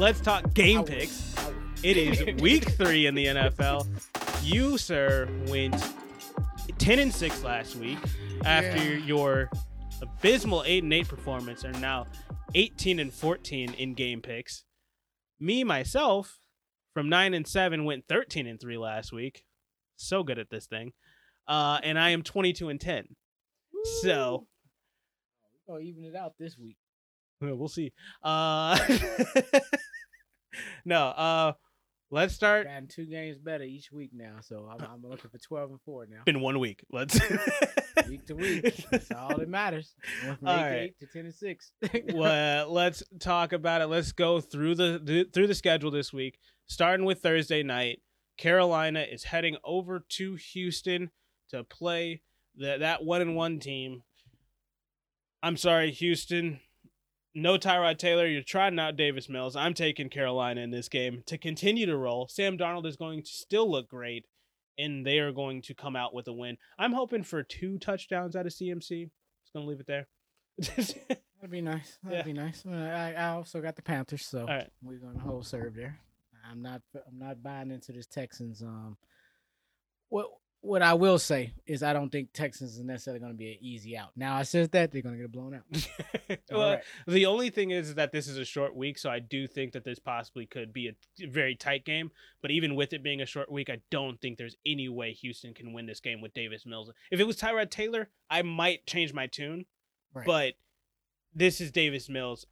let's talk game picks. It is week three in the NFL. You, sir, went 10 and 6 last week after Yeah. your abysmal 8 and 8 performance are now 18 and 14 in game picks. Me, myself, from 9 and 7 went 13 and 3 last week. So good at this thing. Uh, and I am 22 and 10. So, We're gonna even it out this week. Well, we'll see. Uh, no. Uh, let's start. Gotten two games better each week now, so I'm, I'm looking for twelve and four now. Been one week. Let's week to week. That's all that matters. All eight to right. eight to ten and six. well, let's talk about it. Let's go through the, the through the schedule this week. Starting with Thursday night, Carolina is heading over to Houston to play the, that one and one team. I'm sorry, Houston. No Tyrod Taylor. You're trying out Davis Mills. I'm taking Carolina in this game to continue to roll. Sam Darnold is going to still look great, and they are going to come out with a win. I'm hoping for two touchdowns out of CMC. Just gonna leave it there. That'd be nice. That'd Yeah. be nice. I, I also got the Panthers, so right. we're gonna hold serve there. I'm not. I'm not buying into this Texans. Um, what what I will say is I don't think Texans is necessarily going to be an easy out. Now I says that they're going to get blown out. well, right. the only thing is that this is a short week, so I do think that this possibly could be a very tight game. But even with it being a short week, I don't think there's any way Houston can win this game with Davis Mills. If it was Tyrod Taylor, I might change my tune. Right. But this is Davis Mills.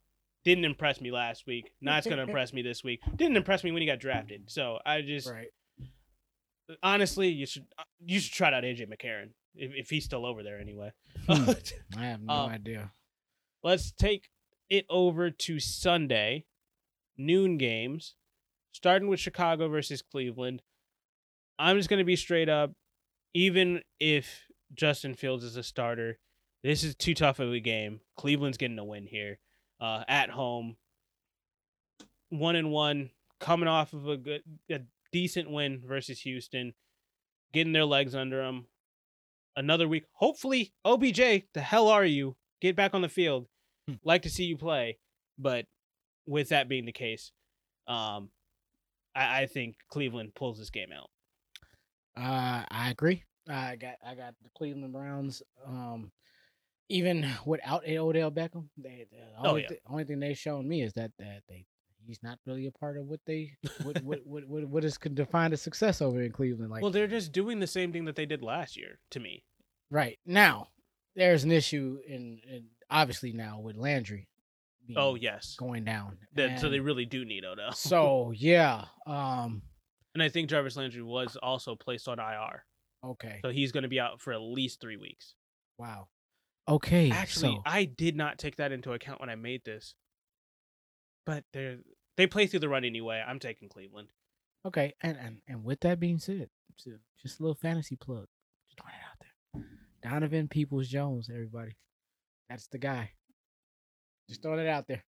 Didn't impress me last week. Not going to impress me this week. Didn't impress me when he got drafted. So I just right. Honestly, you should you should try out AJ McCarron if, if he's still over there anyway. Hmm. I have no Um, idea. let's take it over to Sunday, noon games, starting with Chicago versus Cleveland. I'm just going to be straight up. Even if Justin Fields is a starter, this is too tough of a game. Cleveland's getting a win here uh, at home. One and one, coming off of a good, a decent win versus Houston, getting their legs under them. Another week, hopefully, OBJ, the hell are you? Get back on the field. Hmm. like to see you play, but with that being the case, um, I, I think Cleveland pulls this game out. Uh, I agree. I got I got the Cleveland Browns. Um, even without a Odell Beckham, they the Oh, only, yeah. thi- only thing they've shown me is that that they he's not really a part of what they what what what what, what is defined as success over in Cleveland. Like well, they're just doing the same thing that they did last year to me. right now, there's an issue in, in obviously now with Landry. Being, Oh yes, going down. That- so they really do need Odell. so yeah. Um. and I think Jarvis Landry was also placed on IR, Okay. so he's going to be out for at least three weeks. Wow. Okay. Actually, so, I did not take that into account when I made this, but they they play through the run anyway. I'm taking Cleveland. Okay, and and and with that being said, just a little fantasy plug. Just throwing it out there. Donovan Peoples Jones, everybody. That's the guy. Just throwing it out there.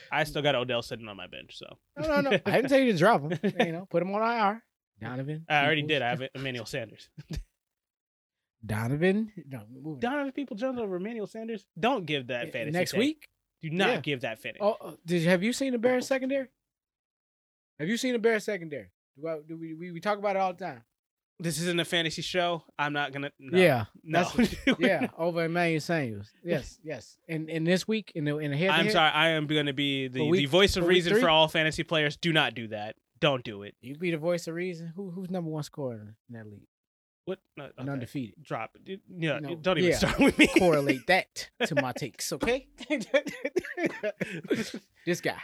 I still got Odell sitting on my bench, so no, no, no. I didn't tell you to drop him. You know, put him on IR. Donovan. I already Peoples- did. I have Emmanuel Sanders. Donovan. No. Donovan People Jones over Emmanuel Sanders. Don't give that Uh, fantasy. next take. week. Do not Yeah. give that finish. Oh, uh, did you, have you seen the Bears secondary? Have you seen the Bears secondary? Do, I, do we, we we talk about it all the time? This isn't a fantasy show. I'm not gonna. No, Yeah, no. yeah. Over Emmanuel Samuels. Yes, yes. And in this week in the in the head. I'm sorry. I am gonna be the, For the voice of for reason for all fantasy players. Do not do that. Don't do it. You be the voice of reason. Who who's number one scorer in that league? What? No, okay. undefeated. Drop it. Yeah. No, Don't even yeah. start with me. Correlate that to my takes, okay? this guy.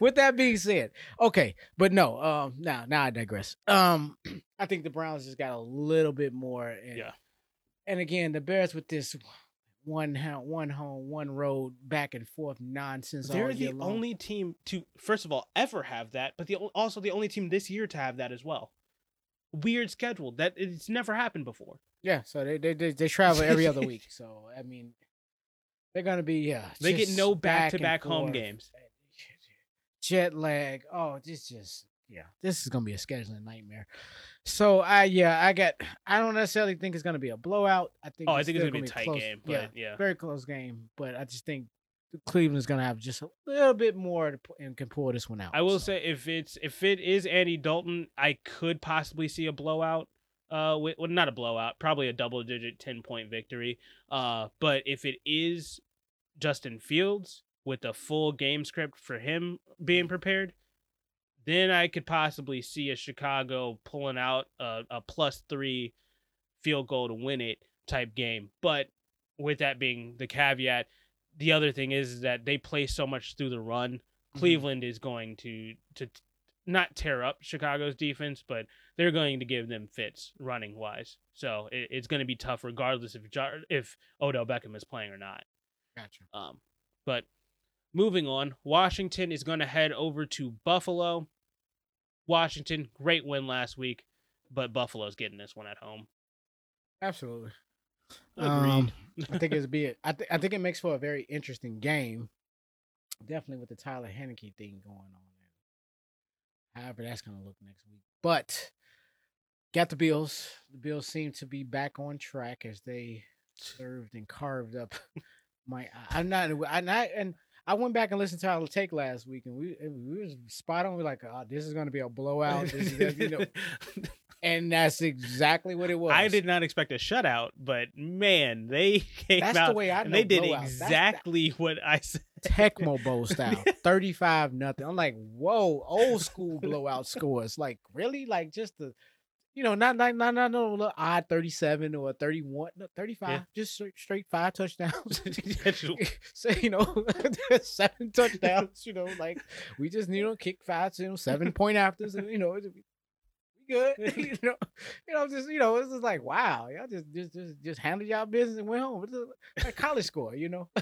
With that being said, okay, but no, um, now now I digress. Um, I think the Browns just got a little bit more. And, Yeah. And again, the Bears with this one one home, one road, back and forth nonsense. They're the long. only team to, first of all, ever have that, but the also the only team this year to have that as well. Weird schedule that it's never happened before. Yeah, so they they they, they travel every other week. So I mean, they're gonna be yeah. They get no back and back-to-back home games. Jet lag. Oh, this just yeah. This is gonna be a scheduling nightmare. So I yeah I got I don't necessarily think it's gonna be a blowout. I think Oh, I think it's still gonna be a tight close. game, but yeah, yeah. very close game. But I just think Cleveland's gonna have just a little bit more to, and can pull this one out. I will so. say if it's if it is Andy Dalton, I could possibly see a blowout. Uh, with, well, not a blowout, probably a double-digit ten-point victory. Uh, but if it is Justin Fields with a full game script for him being prepared, then I could possibly see a Chicago pulling out a, a plus three field goal to win it type game. But with that being the caveat, the other thing is, is that they play so much through the run. Mhm. Cleveland is going to to not tear up Chicago's defense, but they're going to give them fits running wise. So it, it's going to be tough regardless if Jar- if Odell Beckham is playing or not. Gotcha. Um, but moving on, Washington is going to head over to Buffalo. Washington, great win last week, but Buffalo's getting this one at home. Absolutely. Agreed. Um, I think it's be it. I, th- I think it makes for a very interesting game. Definitely with the Taylor Heinicke thing going on. However, that's gonna look next week. But got the Bills. The Bills seem to be back on track as they served and carved up my. I'm not. I'm not. And I went back and listened to our take last week, and we we was spot on. We're like, oh, this is gonna be a blowout. This is, you know, and that's exactly what it was. I did not expect a shutout, but man, they came That's out the way I know they did blowouts. That's exactly what I said. Tecmo Bowl style, thirty-five nothing. I'm like, whoa, old school blowout scores. Like, really? Like, just the, you know, not not not not no little odd thirty-seven or thirty-one, no, thirty-five. Just straight, straight five touchdowns. so you know, seven touchdowns. You know, like we just you know kick five, you know, seven point afters, and you know, good. you know, you know, just you know, it's just like wow, y'all just just just just handled y'all business and went home. It's a- like college score, you know.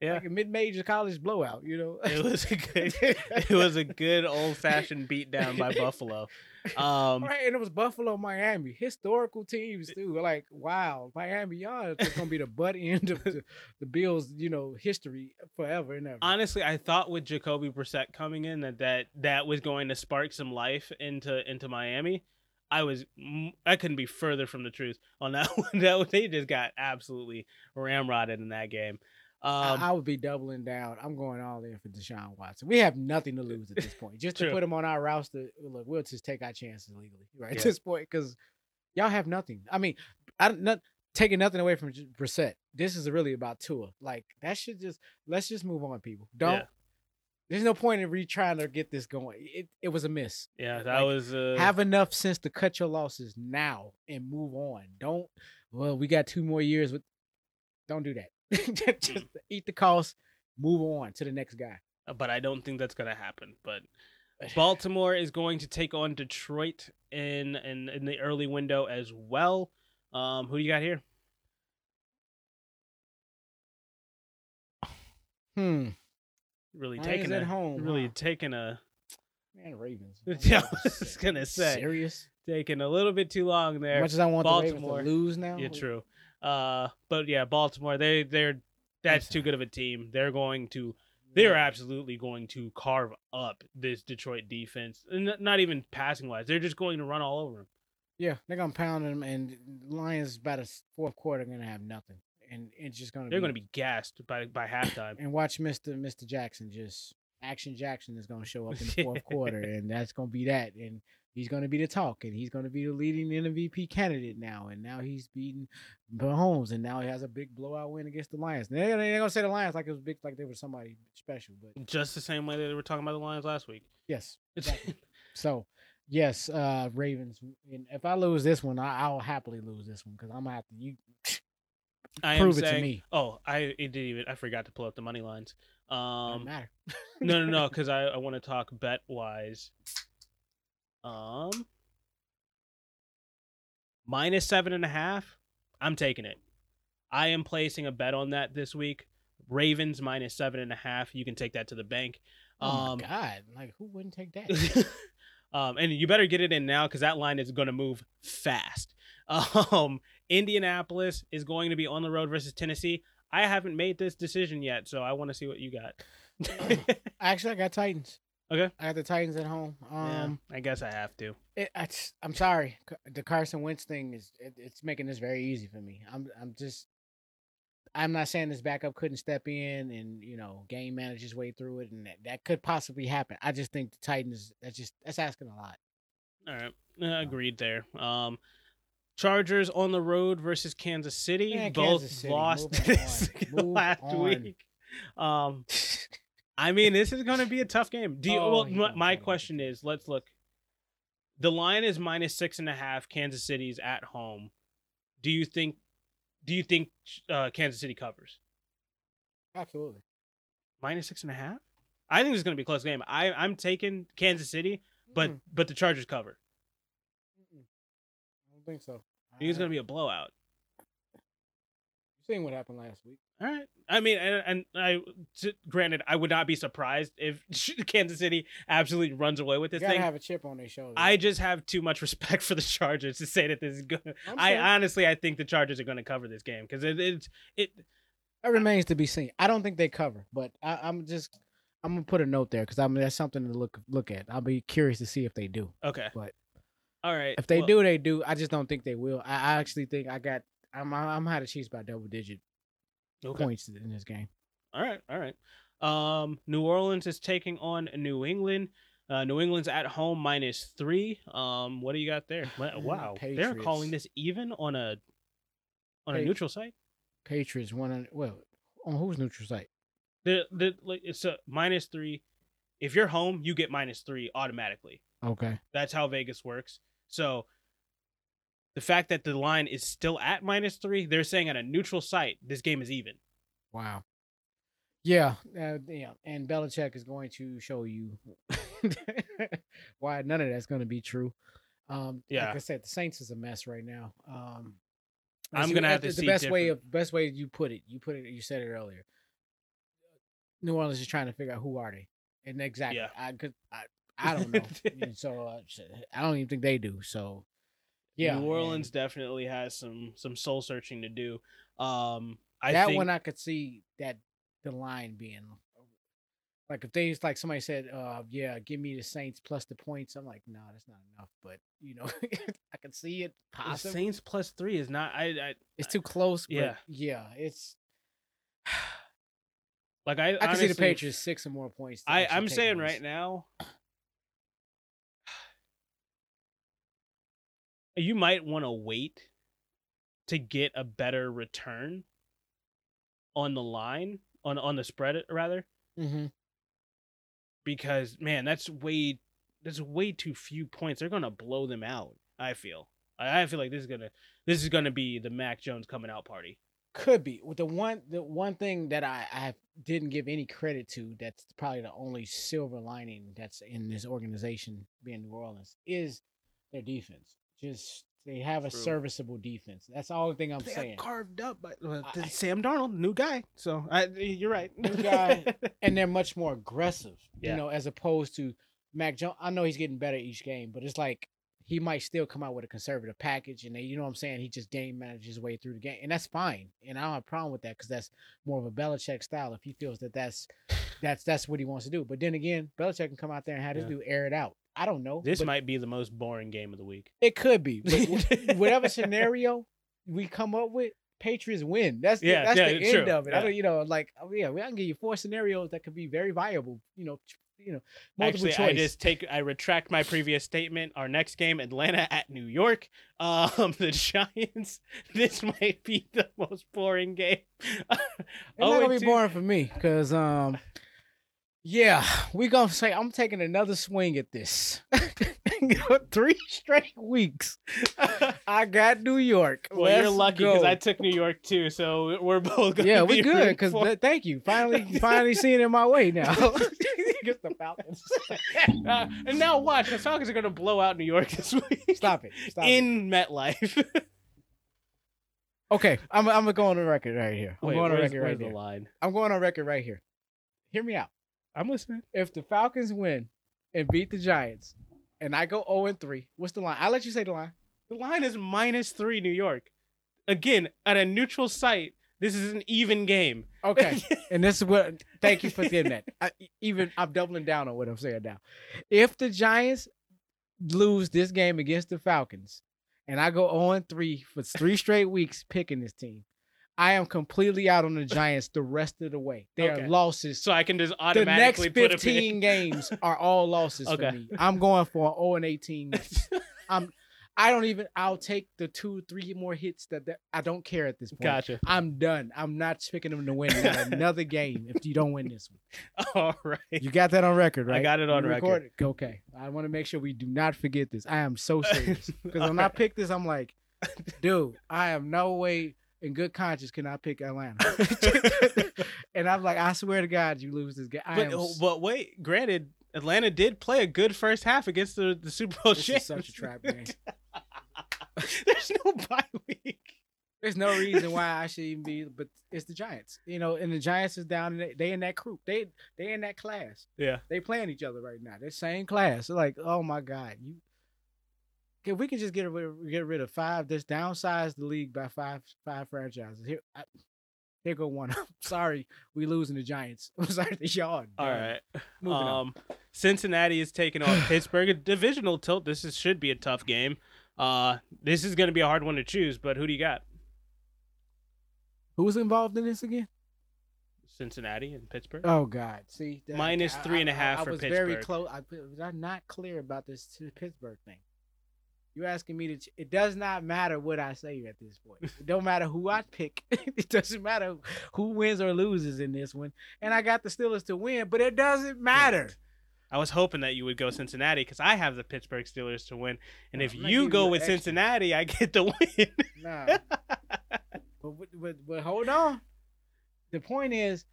Yeah. like a mid-major college blowout, you know. It was a good, it was a good old fashioned beatdown by Buffalo. Um, right, and it was Buffalo, Miami, historical teams too. Like, wow, Miami, y'all is gonna be the butt end of the, the Bills, you know, history forever and ever. honestly, I thought with Jacoby Brissett coming in that that, that was going to spark some life into into Miami. I was I couldn't be further from the truth on that one. That one- they just got absolutely ramrodded in that game. I- Um, I would be doubling down. I'm going all in for Deshaun Watson. We have nothing to lose at this point. Just to put him on our roster, look, we'll just take our chances legally, right? At this point, because y'all have nothing. I mean, I don't taking nothing away from Brissett. This is really about Tua. Like that should just let's just move on, people. Don't. Yeah. There's no point in re trying to get this going. It it was a miss. yeah, that like, was uh, Have enough sense to cut your losses now and move on. Don't. Well, we got two more years with. Don't do that. just eat the cost. Move on to the next guy. but I don't think that's gonna happen. But Baltimore is going to take on Detroit in in, in the early window as well. Um, who do you got here? Hmm. Really Lions taking at a, home, Really huh? taking a Man, Ravens. Yeah, I was gonna say. serious. taking a little bit too long there. As much as I want the Baltimore. Ravens to lose now. Yeah, true. Uh, but yeah, Baltimore. They they're that's too good of a team. They're going to they're absolutely going to carve up this Detroit defense. And not even passing wise. They're just going to run all over them. Yeah, they're gonna pound them, and Lions by the fourth quarter are gonna have nothing, and it's just gonna. They're be, going to be gassed by by halftime. And watch Mister Mister Jackson just Action Jackson is gonna show up in the fourth quarter, and that's gonna be that, and he's gonna be the talk, and he's gonna be the leading MVP candidate now, and now he's beating Mahomes, and now he has a big blowout win against the Lions. They're, they're gonna say the Lions like it was big, like they were somebody special, but Just the same way that they were talking about the Lions last week. yes, Exactly. So, yes, uh Ravens. And if I lose this one, I, I'll happily lose this one because I'm gonna have to you I prove it saying, to me. Oh, I it didn't even I forgot to pull up the money lines. Um, matter. no, no, no, because I, I want to talk bet wise. Um, minus seven and a half. I'm taking it. I am placing a bet on that this week. Ravens minus seven and a half. You can take that to the bank. Oh Um, my god! Like who wouldn't take that? um, and you better get it in now because that line is going to move fast. Um, Indianapolis is going to be on the road versus Tennessee. I haven't made this decision yet, so I want to see what you got. Actually, I got Titans. Okay. I got the Titans at home. yeah, Um, I guess I have to. it, I, am sorry. The Carson Wentz thing is it, it's making this very easy for me. I'm I'm just I'm not saying this backup couldn't step in and you know game manage his way through it, and that, that could possibly happen. I just think the Titans. That's just that's asking a lot. All right, uh, agreed there. Um, Chargers on the road versus Kansas City. Both Kansas City, lost last on. week. Um, I mean, this is going to be a tough game. Do you? Oh, well, he my, gonna my play. question is: Let's look. The line is minus six and a half. Kansas City's at home. Do you think? Do you think uh, Kansas City covers Absolutely. minus six and a half? I think this is going to be a close game. I I'm taking Kansas City, but Mm-mm, but the Chargers cover. mm-mm. I don't think so. I think it's going to be a blowout. You seen what happened last week? All right. I mean, and, and I, t- granted, I would not be surprised if Kansas City absolutely runs away with this gotta thing. have a chip on their shoulder. I just have too much respect for the Chargers to say that this is good. I'm I honestly, I think the Chargers are going to cover this game because it, it's it. That remains to be seen. I don't think they cover, but I, I'm just I'm gonna put a note there because I mean that's something to look look at. I'll be curious to see if they do. Okay. But- all right. If they well, do, they do. I just don't think they will. I, I actually think I got I'm I'm the Chiefs by double digit okay. points in this game. All right. All right. Um, New Orleans is taking on New England. Uh, New England's at home minus three. Um, what do you got there? Wow, they're calling this even on a on a neutral site. Patriots one on well on whose neutral site? The the like it's a minus three. If you're home, you get minus three automatically. Okay. That's how Vegas works. So the fact that the line is still at minus three, they're saying at a neutral site, this game is even. Wow. Yeah, uh, yeah, and Belichick is going to show you why none of that's going to be true. Um, Yeah. like I said, the Saints is a mess right now. Um, I'm gonna have uh, to the see best way different- of best way you put it. You put it. You said it earlier. New Orleans is trying to figure out who are they, and exactly. Yeah. I could. I, I don't know. So uh, I don't even think they do. So yeah, New Orleans and definitely has some some soul searching to do. Um, I that think one I could see that the line being like if they like somebody said, uh, yeah, give me the Saints plus the points. I'm like, no, that's not enough. But you know, I can see it the possible. Saints plus three is not. I, I It's too close. But Yeah. yeah, it's. like. I I can see honestly- the Patriots six or more points. I I'm saying this. right now. You might want to wait to get a better return on the line on on the spread rather Mhm. because man that's way that's way too few points they're gonna blow them out i feel i, I feel like this is gonna this is gonna be the mac jones coming out party Could be with the one the one thing that I I didn't give any credit to. That's probably the only silver lining that's in this organization, being New Orleans, is their defense. Just they have a True. serviceable defense. That's the only thing I'm They saying. carved up by uh, I- sam darnold new guy so I, you're right New guy. and they're much more aggressive. Yeah. You know, as opposed to Mac Jones. I know he's getting better each game, but it's like he might still come out with a conservative package, and they, you know what I'm saying. He just game manages his way through the game, and that's fine. And I don't have a problem with that because that's more of a Belichick style. If he feels that that's that's that's what he wants to do, but then again, Belichick can come out there and have this Yeah. dude air it out. I don't know. this might be the most boring game of the week it could be, but whatever scenario we come up with. Patriots win. That's the, Yeah, that's yeah, the end true. of it. I don't, you know, like oh, yeah, we I can give you four scenarios that could be very viable. You know, you know, multiple Actually, I choice. just take I retract my previous statement. Our next game, Atlanta at New York. Um, the Giants. This might be the most boring game. It's not gonna be 0-2. boring for me because um, yeah, we gonna say I'm taking another swing at this. Three straight weeks. I got New York. well, you're lucky because. I took New York too, so we're both. Gonna yeah, be we good because for- thank you. Finally, finally seeing it my way now. Get the Falcons. Uh, and now watch the Falcons are gonna blow out New York this week. Stop it. Stop it. in MetLife. Okay, I'm I'm gonna go on the record right here. I'm Wait, going on record right the here. line? I'm going on record right here. Hear me out. I'm listening. If the Falcons win and beat the Giants, and I go 0 and 3, what's the line? I'll let you say the line. The line is minus three New York. Again, at a neutral site, this is an even game. Okay. and this is what thank you for getting that. I, even I'm doubling down on what I'm saying now. If the Giants lose this game against the Falcons, and I go 0 and 3 for three straight weeks picking this team, I am completely out on the Giants the rest of the way. They Okay. are losses. So I can just the automatically next 'em in. 15 games are all losses Okay. for me. I'm going for an 0 and 18. I'm I don't even I'll take the two, three more hits that, that I don't care at this point. Gotcha. I'm done. I'm not picking them to win another game if you don't win this one. All right. You got that on record, right? I got it on You record. Okay. I want to make sure we do not forget this. I am so serious. Because when I pick this, I'm like, dude, I am no way in good conscience can I pick Atlanta. and I'm like, I swear to God, you lose this game. But, am oh, but wait, granted, Atlanta did play a good first half against the, the Super Bowl This is such a trap game. There's no bye week. There's no reason why I should even be, but it's the Giants, you know. And the Giants is down, they, they in that group, they they in that class. Yeah. They playing each other right now. They're same class. They're like, oh my god, you. If we can just get rid, get rid of five, just downsize the league by five five franchises. Here, I, here go one. I'm sorry, we losing the Giants. I'm sorry, the yard. All right. moving on. Um, Cincinnati is taking on Pittsburgh. A divisional tilt. This is, should be a tough game. Uh, this is going to be a hard one to choose. But who do you got? Who's involved in this again? Cincinnati and Pittsburgh. Oh God! See, that- Minus I- three and a I- I- half I for was very close. I was I not clear about this to Pittsburgh thing. You asking me to? ch- It does not matter what I say at this point. It don't matter who I pick. it doesn't matter who wins or loses in this one. And I got the Steelers to win, but it doesn't matter. I was hoping that you would go Cincinnati because I have the Pittsburgh Steelers to win, and Oh, if you go with extra. Cincinnati, I get the win. Nah. but, but but but hold on. The point is,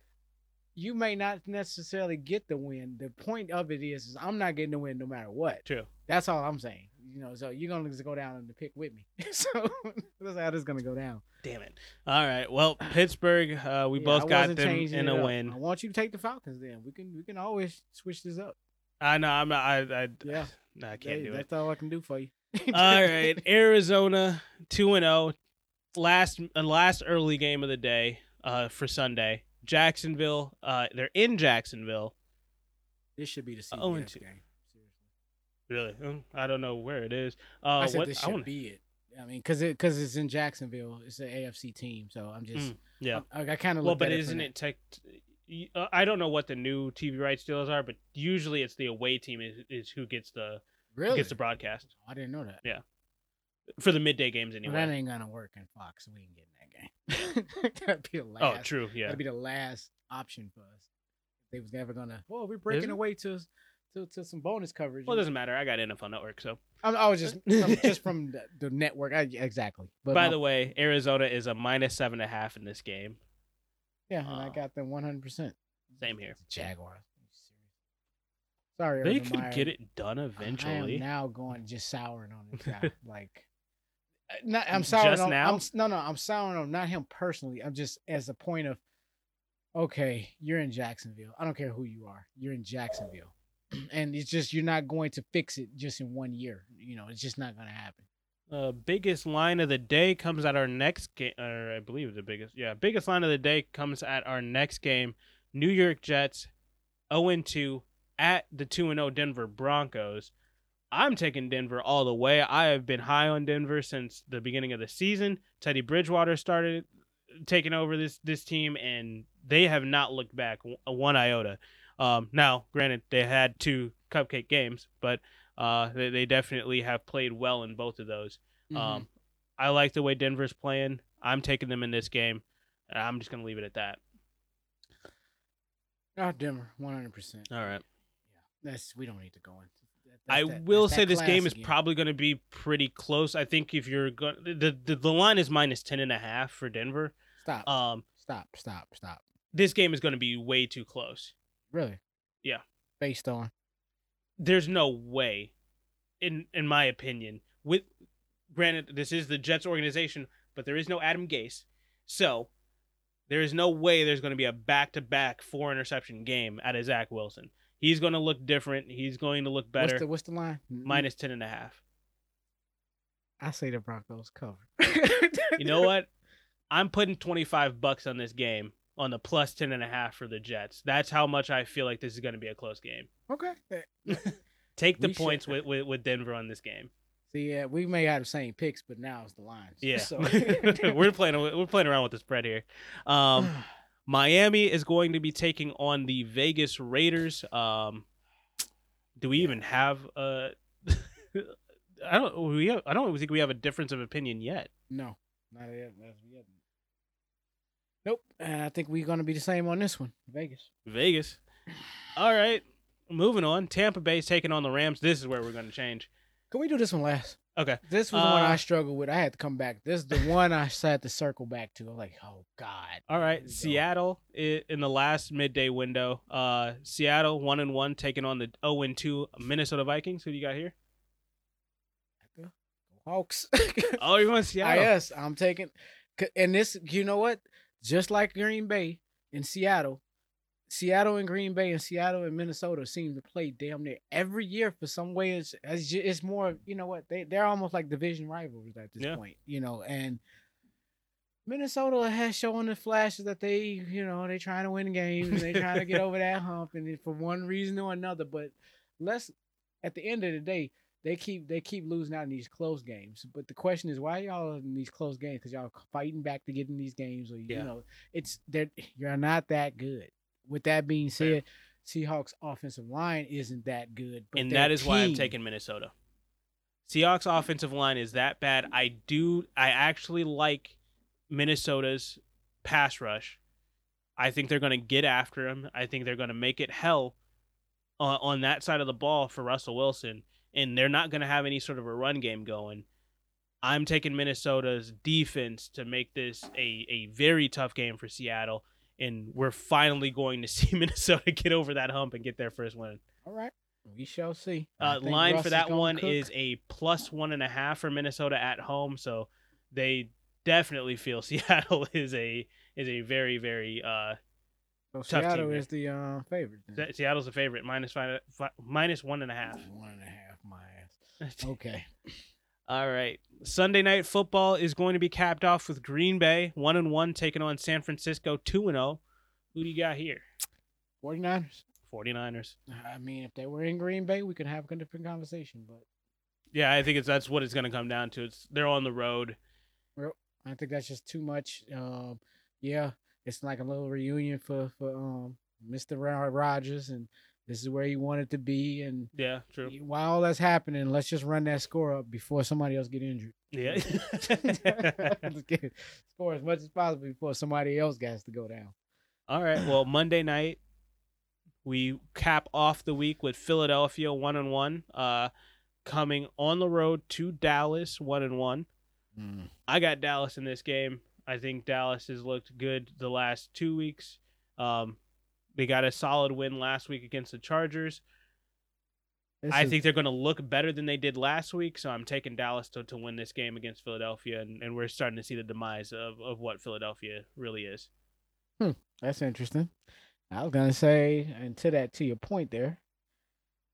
you may not necessarily get the win. The point of it is, is I'm not getting the win no matter what. True. That's all I'm saying. You know, so you're gonna just go down in the pick with me. so that's how this is gonna go down. Damn it. All right. Well, Pittsburgh, uh, we Yeah, both I got them in a up. win. I want you to take the Falcons. Then we can we can always switch this up. I know. I'm not. I. I, Yeah. no, I can't do it. That's all I can do for you. All right, Arizona two and zero. Last uh, last early game of the day uh, for Sunday. Jacksonville. Uh, they're in Jacksonville. This should be the CBS Oh, and two. game. Really? Mm, I don't know where it is. Uh, I said what this I should wanna- be it. I mean, because it because it's in Jacksonville. It's an AFC team, so I'm just Mm, yeah. I, I kind of Well, but isn't it tech? Uh, I don't know what the new TV rights deals are, but usually it's the away team is, is who gets the really? gets the broadcast I didn't know that. Yeah, for the midday games Well, anyway. that ain't gonna work in Fox. We ain't getting that game. That'd be the last. oh, true. Yeah. That'd be the last option for us. They was never gonna. Well, we're breaking away to to, to some bonus coverage. Well, it doesn't matter. I got NFL Network, so. I, I was just from, just from the, the network. I, exactly. But By my- the way, Arizona is a minus seven and a half in this game. yeah, and I uh, got them 100. percent Same here. Jaguars. Sorry, They Urban could Meyer. get it done I eventually. am now going just souring on this guy. like, uh, not, I'm souring Just on. now? I'm, no, no, I'm souring on not him personally. I'm just as a point of, okay, you're in Jacksonville. I don't care who you are. You're in Jacksonville, and it's just you're not going to fix it just in one year. You know, it's just not going to happen. Uh, biggest line of the day comes at our next game, or I believe the biggest. Yeah, biggest line of the day comes at our next game. New York Jets, 0 2 at the 2 0 Denver Broncos. I'm taking Denver all the way. I have been high on Denver since the beginning of the season. Teddy Bridgewater started taking over this this team, and they have not looked back one iota. Um, now, granted, they had two cupcake games, but uh, they, they definitely have played well in both of those. Mm-hmm. Um, I like the way Denver's playing. I'm taking them in this game. and I'm just gonna leave it at that. oh, Denver, 100. percent All right. That's we don't need to go into. that- I that- will say this game is again. probably going to be pretty close. I think if you're going, the, the the line is minus ten and a half for Denver. Stop. Um, stop. Stop. Stop. this game is going to be way too close. Really? Yeah. Based on. There's no way, in in my opinion. With granted, this is the Jets organization, but there is no Adam Gase, so there is no way there's going to be a back to back four interception game out of Zach Wilson. He's going to look different. He's going to look better. What's the what's the line? Mm-hmm. minus ten and a half. I say the Broncos cover. You know what? I'm putting 25 bucks on this game on the plus 10 and a half for the Jets. That's how much I feel like this is going to be a close game. Okay. Take the We points with, with, with Denver on this game. See, yeah, we may have the same picks, but now it's the lines. Yeah, So we're playing we're playing around with the spread here. Um, Miami is going to be taking on the Vegas Raiders. Um, do we even have a? I don't. We have, I don't think we have a difference of opinion yet. no, not yet. As we yet. Nope. And I think we're gonna be the same on this one. Vegas. Vegas. All right, moving on. Tampa Bay's taking on the Rams. This is where we're going to change. Can we do this one last? Okay. This was the one Uh, I struggled with. I had to come back. This is the one I had to circle back to. I'm like, oh God. All Here right, we go. Seattle i- in the last midday window. Uh, Seattle one and one taking on the zero and two Minnesota Vikings. Who do you got here? Hawks. Oh, you want going Seattle. yes, I'm taking. c- And this, you know what? Just like Green Bay and Seattle, Seattle and Green Bay and Seattle and Minnesota seem to play damn near every year for some way. It's it's, it's more, you know what? They they're almost like division rivals at this Yeah. point, you know. And Minnesota has shown the flashes that they, you know, they're trying to win games and they're trying to get over that hump, and for one reason or another. But let's, at the end of the day, they keep they keep losing out in these close games. But the question is, why y'all in these close games? Because y'all fighting back to get in these games, or Yeah. you know, it's that you're not that good. With that being Fair. said, Seahawks offensive line isn't that good, but and that is why I'm taking Minnesota. Seahawks offensive line is that bad. I do. I actually like Minnesota's pass rush. I think they're going to get after him. I think they're going to make it hell uh, on that side of the ball for Russell Wilson, and they're not going to have any sort of a run game going. I'm taking Minnesota's defense to make this a, a very tough game for Seattle, and we're finally going to see Minnesota get over that hump and get their first win. All right, we shall see. Uh, line Russ for is that one cook. is a plus one and a half for Minnesota at home, so they definitely feel Seattle is a is a very very uh so tough team Seattle here. is the uh, favorite. then. Se- Seattle's a favorite minus five, fi- minus one and a half. One and a half, my ass. Okay. All right, Sunday night football is going to be capped off with Green Bay one and one taking on San Francisco two and zero. Who do you got here? 49ers. 49ers. I mean, if they were in Green Bay, we could have a different conversation. But Yeah, I think it's that's what it's going to come down to. It's they're on the road. I think that's just too much. Um, yeah, it's like a little reunion for for um Mr. Ro- Rodgers, and this is where he wanted to be. And Yeah, true. while all that's happening, let's just run that score up before somebody else get injured. Yeah. Let's get it- score as much as possible before somebody else gets to go down. All right. Well, Monday night we cap off the week with Philadelphia one and one, uh, coming on the road to Dallas one and one. I got Dallas in this game. I think Dallas has looked good the last two weeks. Um, they got a solid win last week against the Chargers. This I is- think they're going to look better than they did last week, so I'm taking Dallas to, to win this game against Philadelphia, and, and we're starting to see the demise of, of what Philadelphia really is. Hmm, that's interesting. I was gonna say, and to that, to your point there,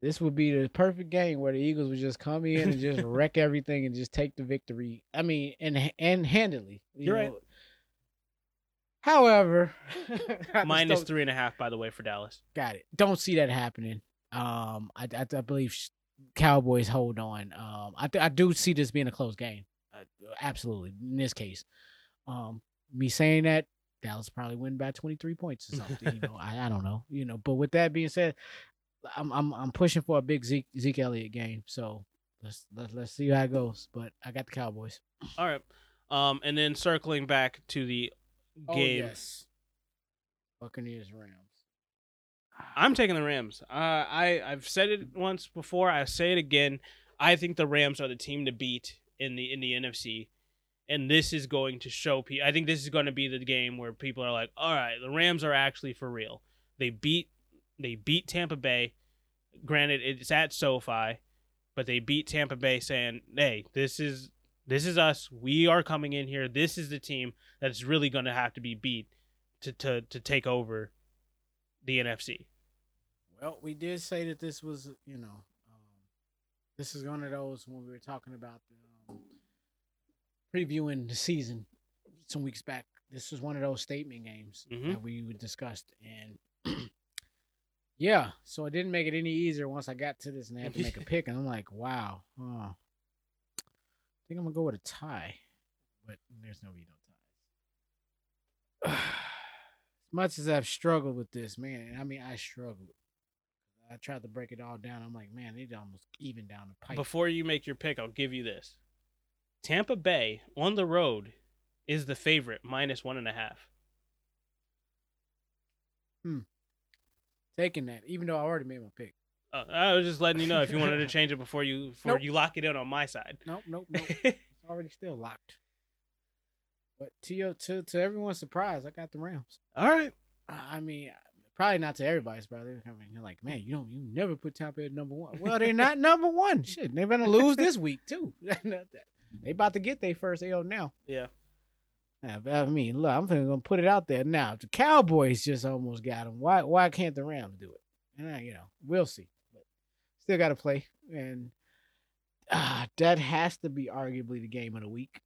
this would be the perfect game where the Eagles would just come in and just wreck everything and just take the victory. I mean, and and handily. you You're right. However, Minus three and a half, by the way, for Dallas. Got it. Don't see that happening. Um, I I, I believe Cowboys hold on. Um, I th- I do see this being a close game. Uh, absolutely in this case. Um, me saying that Dallas probably win by twenty three points or something. you know, I, I don't know. You know, but with that being said, I'm I'm I'm pushing for a big Zeke Zeke Elliott game. So let's let's let's see how it goes. But I got the Cowboys. All right. Um, and then circling back to the game, Oh, yes. Buccaneers Rams. I'm taking the Rams. Uh, I I've said it once before. I say it again. I think the Rams are the team to beat in the in the NFC, and this is going to show people. I think this is going to be the game where people are like, "All right, the Rams are actually for real." They beat they beat Tampa Bay. Granted, it's at SoFi, but they beat Tampa Bay, saying, "Hey, this is this is us. We are coming in here. This is the team that's really going to have to be beat to to to take over the NFC." Well, we did say that this was, you know, um, this is one of those when we were talking about the, um, previewing the season some weeks back. This was one of those statement games Mhm. that we discussed, and yeah, so it didn't make it any easier once I got to this and I had to make a pick, and I'm like, wow. Think I'm gonna go with a tie, but there's no be no ties. as much as I've struggled with this, man, I mean I struggled. I tried to break it all down. I'm like, man, it almost even down the pipe. Before you make your pick, I'll give you this. Tampa Bay on the road is the favorite, minus one and a half. Hmm. Taking that, even though I already made my pick. Uh, I was just letting you know if you wanted to change it before you before Nope. you lock it in on my side. Nope, nope, nope. it's already still locked. But to your to to everyone's surprise, I got the Rams. All right. I mean, probably not to everybody's brother. I mean, you're like, man, you don't, you never put Tampa at number one. Well, they're not number one. Shit, they're gonna lose this week too. they about to get their first L now. Yeah. Yeah, I mean, look, I'm gonna put it out there now. If the Cowboys just almost got them, why why can't the Rams do it? And I, you know, we'll see. Still got to play, and ah, that has to be arguably the game of the week.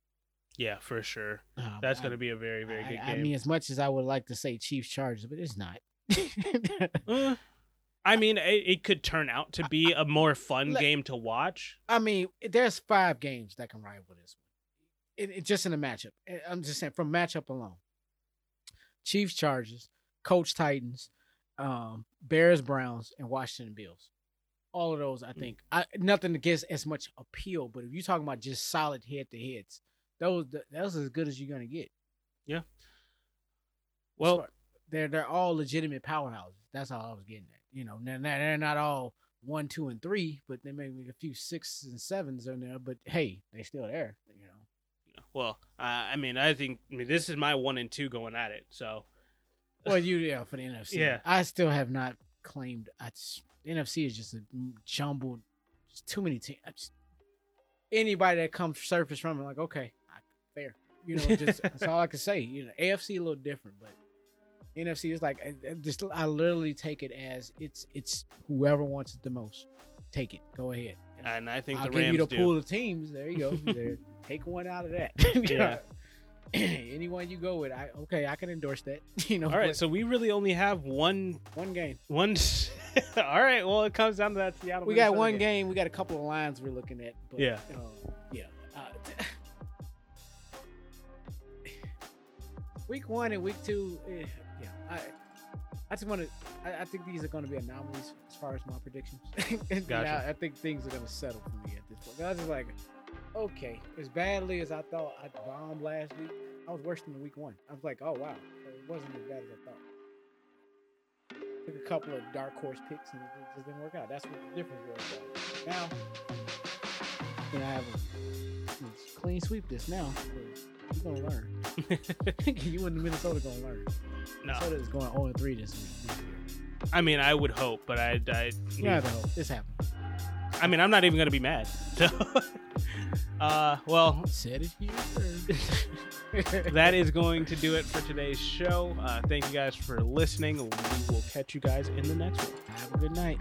Yeah, for sure. Um, That's going to be a very very good I, I mean, as much as I would like to say Chiefs Chargers, but it's not. Uh, I mean, it, it could turn out to be a more fun game to watch. I mean, there's five games that can rival this one. It, it just in a matchup. Eh, I'm just saying from matchup alone. Chiefs, Chargers, Colts Titans, um, Bears, Browns, and Washington Bills. All of those, I Mm. think, I, nothing against as much appeal. But if you're talking about just solid head to heads, those those as good as you're gonna get. Yeah. Well, Smart. they're they're all legitimate powerhouses. That's all I was getting at. You know, they're, not- they're not all one, two, and three, but they may be a few sixes and sevens in there. But hey, they're still there. You know. well, uh, I mean, I think I mean this is my one and two going at it. So Well, you yeah for the NFC. Yeah. I still have not claimed. I NFC is just a jumbled. Just too many teams. Just, anybody that comes surface from it, like okay, I, fair. You know, just that's all I can say. You know, AFC a little different, but NFC is like I- I just I literally take it as it's it's whoever wants it the most. Take it. Go ahead. and I think I'll the give Rams you the do. pool of teams. There you go. There, take one out of that. Yeah. Anyone you go with, I okay, I can endorse that. You know, All right, but so we really only have one one game. one. All right, well, it comes down to that Seattle. We got one game. We got a couple of lines we're looking at. But, Yeah. uh, yeah. Uh, week one and week two, eh, yeah. I, I just want to. I, I think these are going to be anomalies as far as my predictions. Gotcha. now I think things are going to settle for me at this point. I was just like, okay, as badly as I thought I bombed last week, I was worse than week one. I was like, oh wow, it wasn't as bad as I thought. Took a couple of dark horse picks and it just didn't work out. That's what the difference was. Now, you know, I have a clean sweep this now. You're gonna learn. you and Minnesota gonna learn. no, Minnesota is going 0 3 this week. I mean, I would hope, but I, I, You have hope this happens. I mean, I'm not even gonna be mad. So, uh, well, Said it here. That is going to do it for today's show. Uh, thank you guys for listening. We will catch you guys in the next one. Have a good night.